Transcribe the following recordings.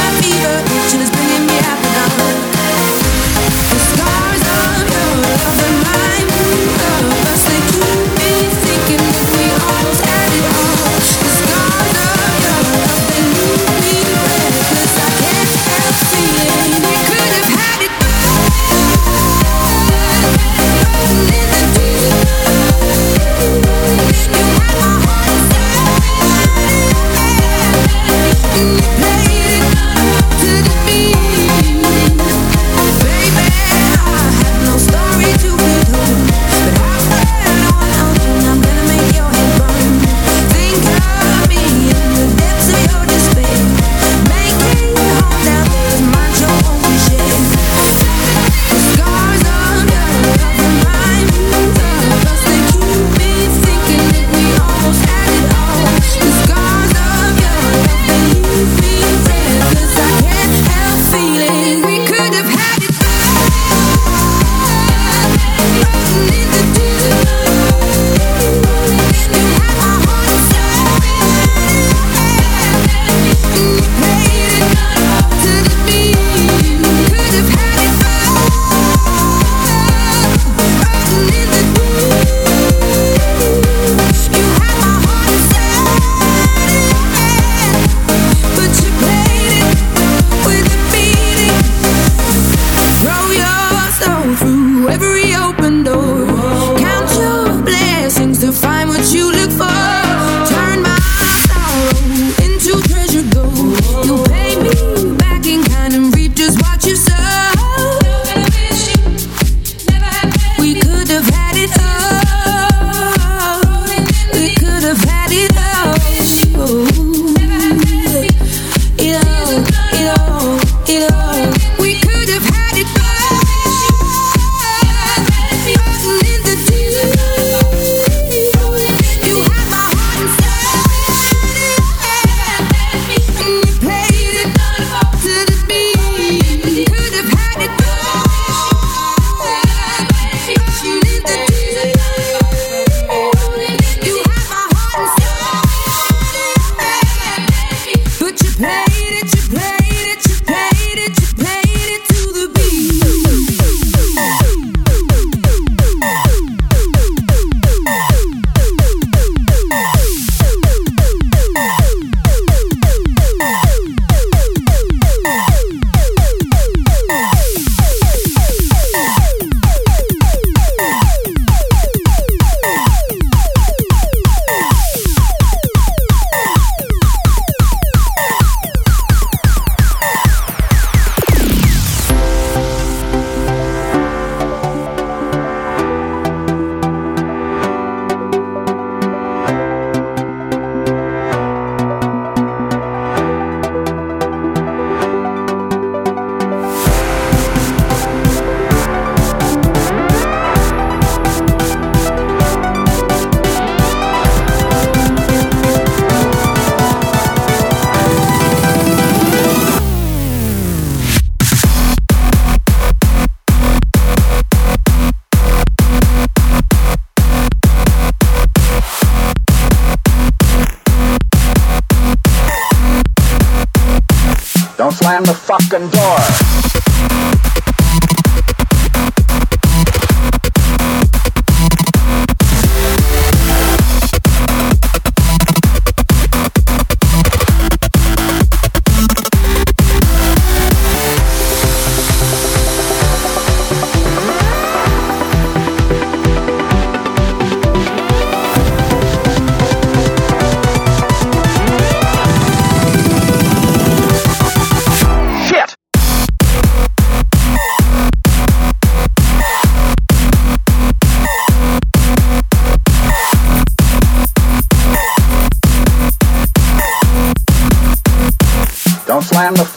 my fever.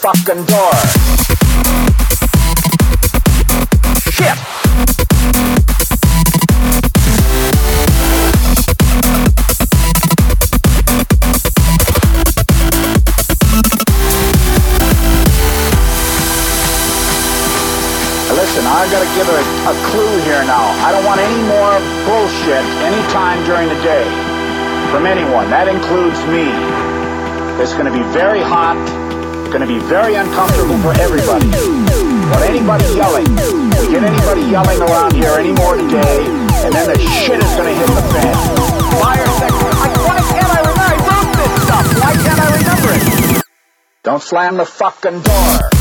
Fucking door. Shit! Listen, I've gotta give a, a clue here now. I don't want any more bullshit anytime during the day from anyone. That includes me. It's gonna be very hot going to be very uncomfortable for everybody. But anybody yelling, we get anybody yelling around here anymore today, and then the shit is going to hit the fan. Fire sector, like, why can't I remember? I wrote this stuff. Why can't I remember it? Don't slam the fucking door.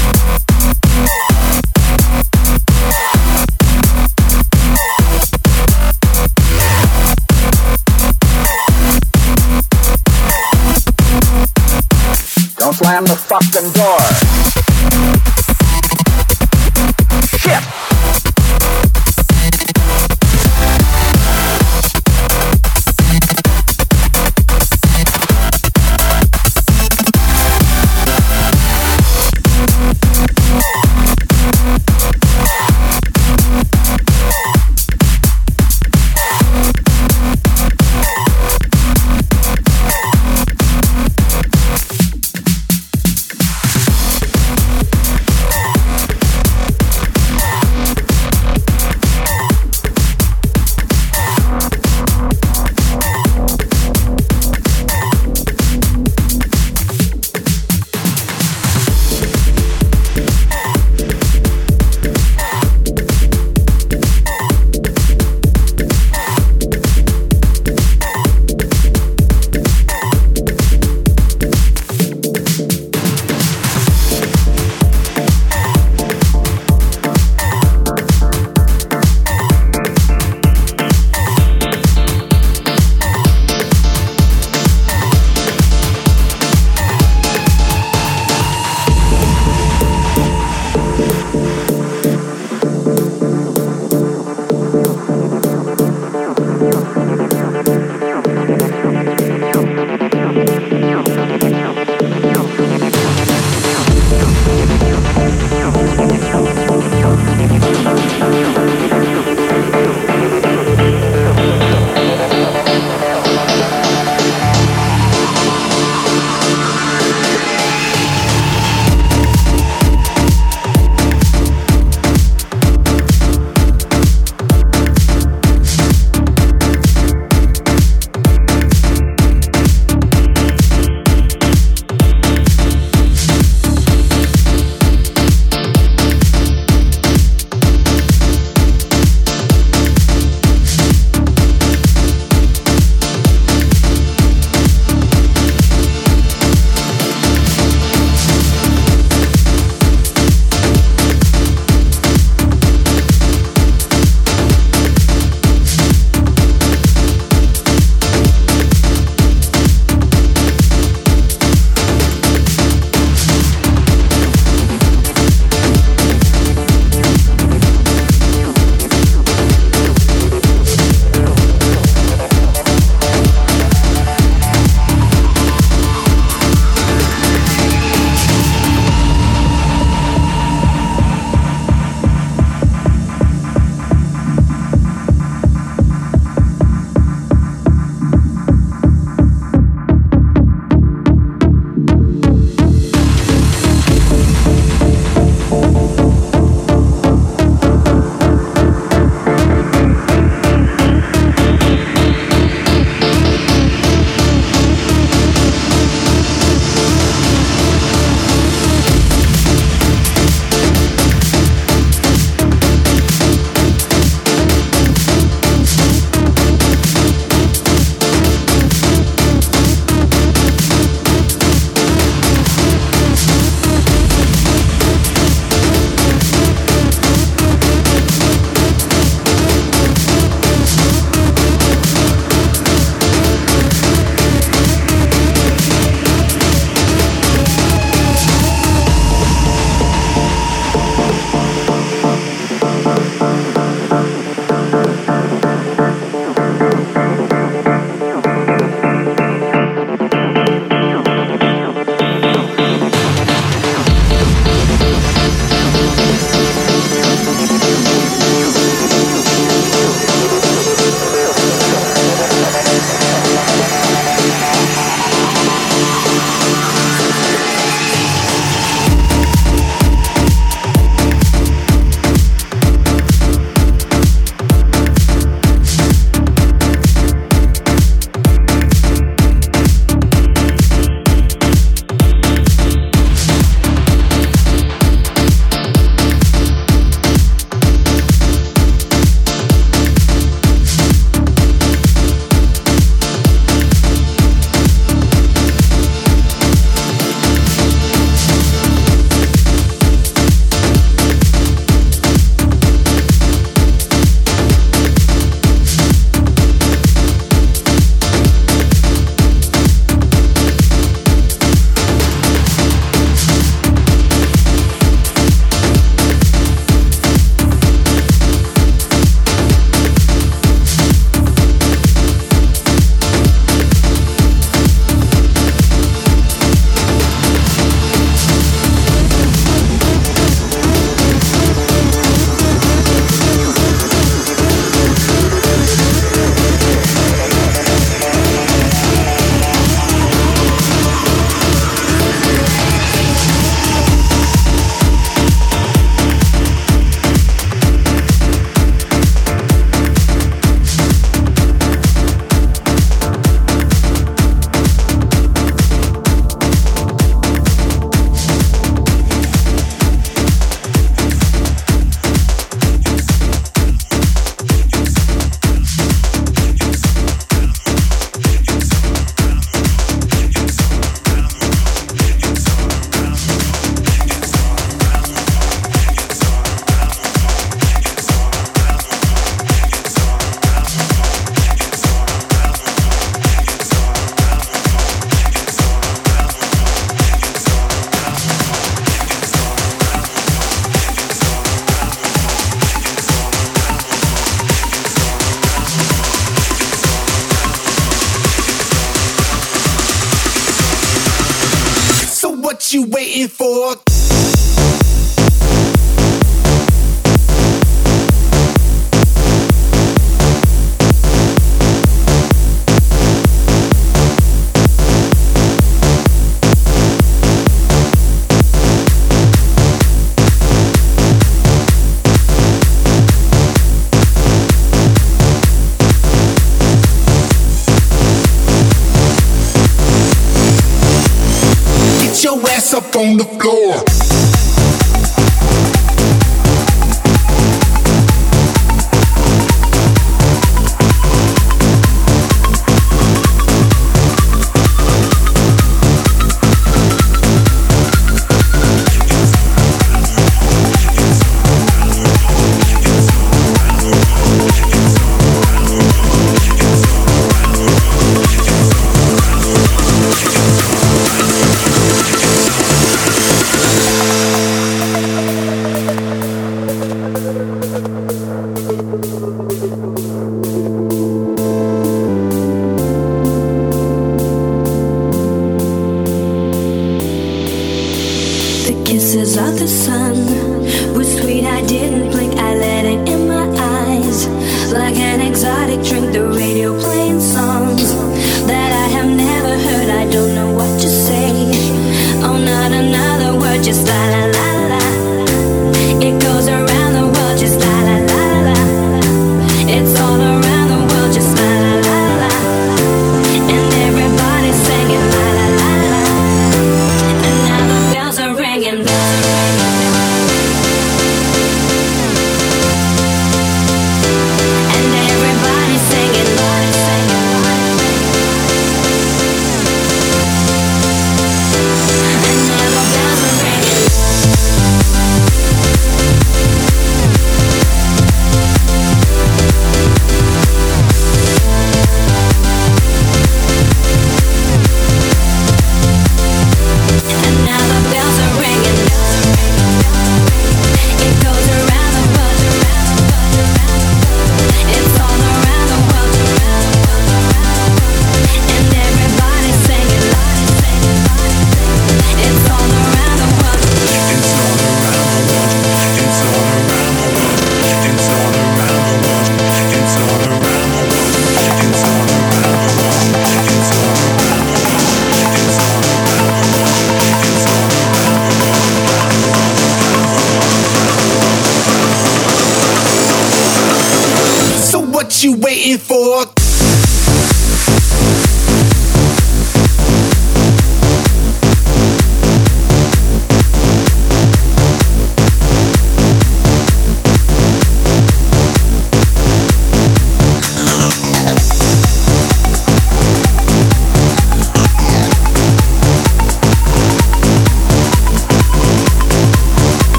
Slam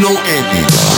no ending.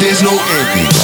There's no ending.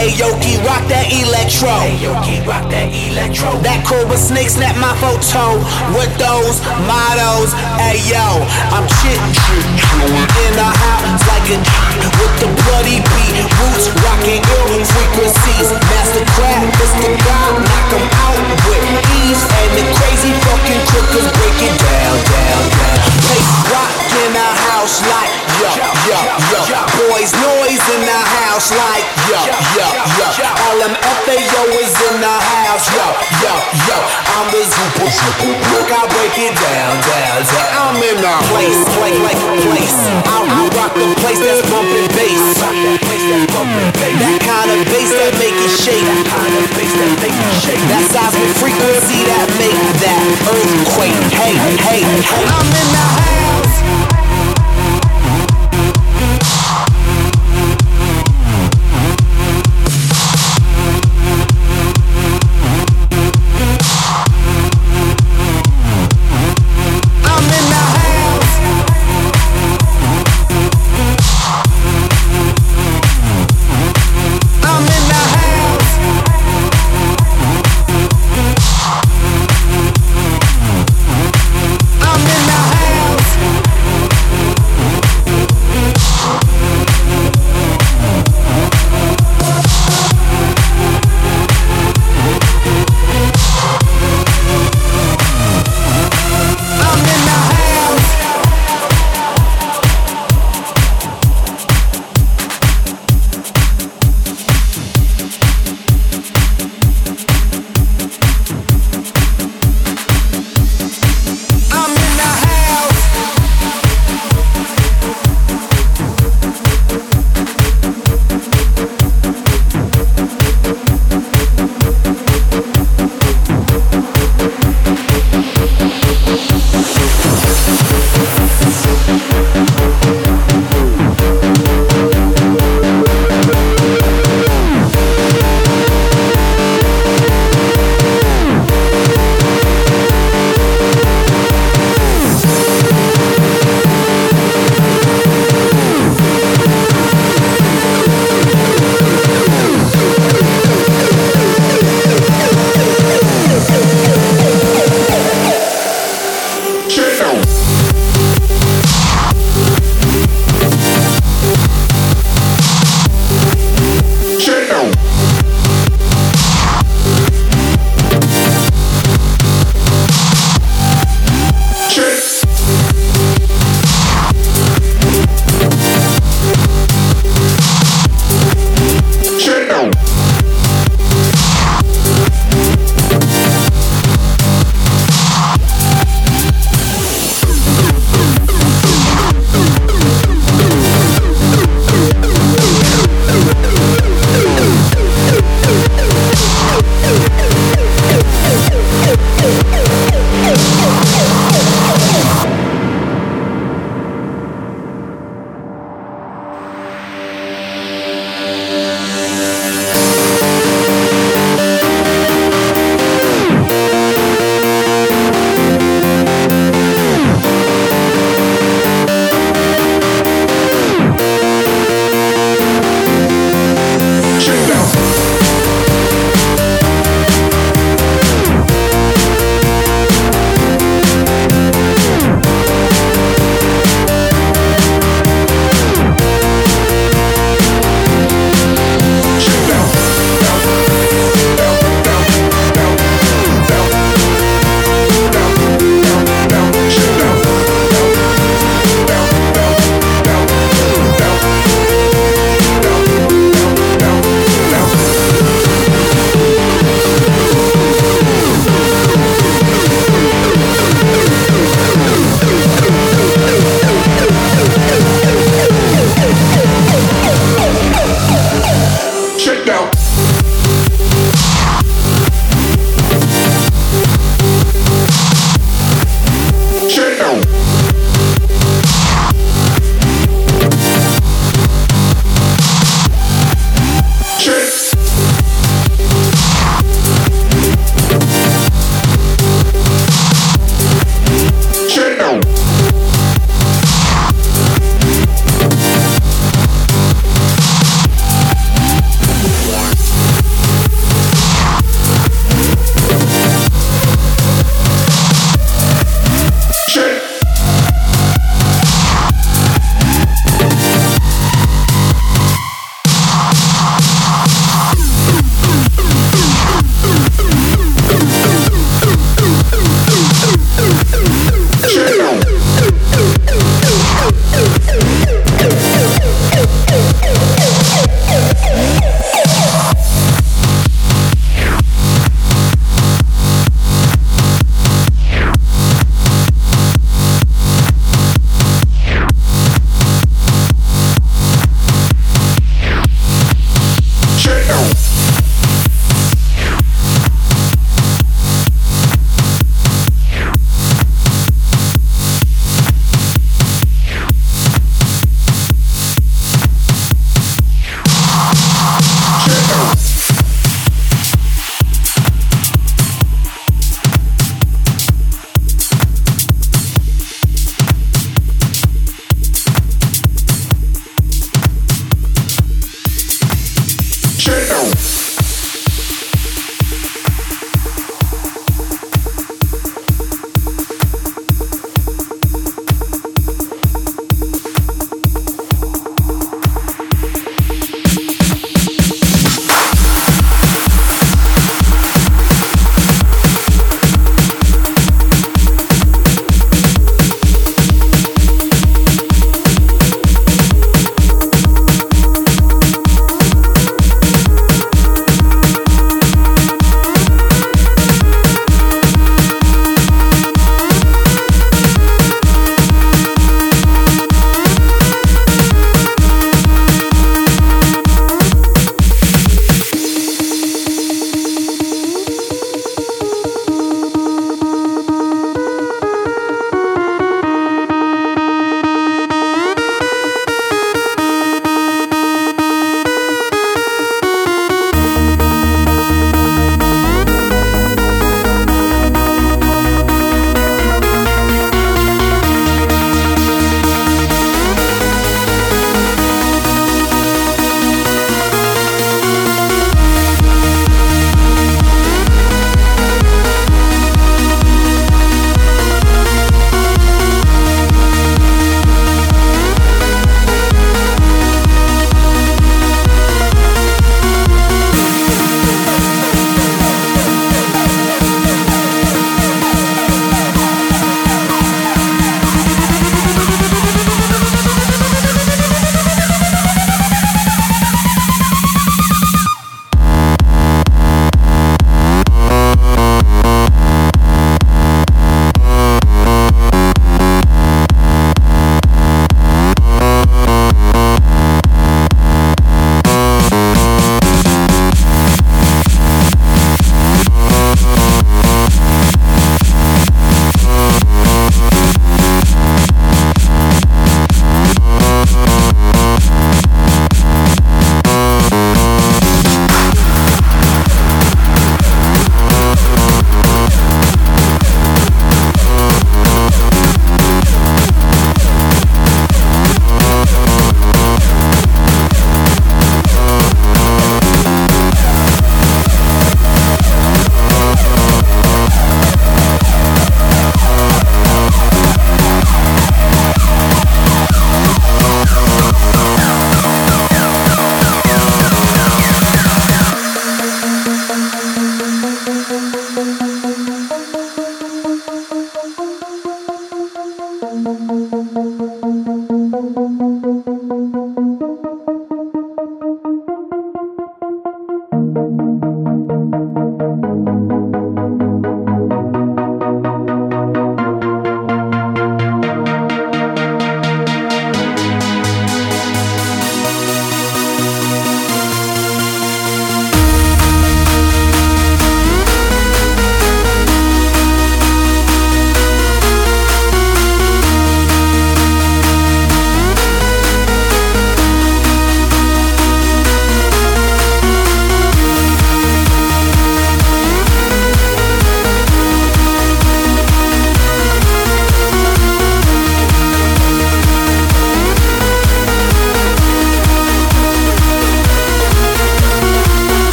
Aoki rock that electro. Aoki rock that electro. That Cobrasnake snap my photo with those mottos. Ayo.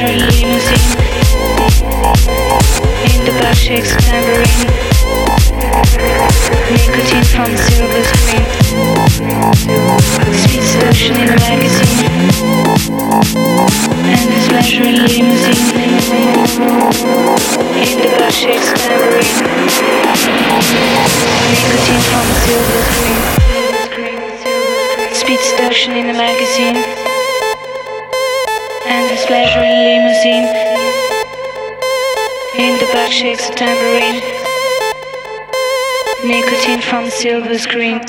in the back shakes, clambering silver screen.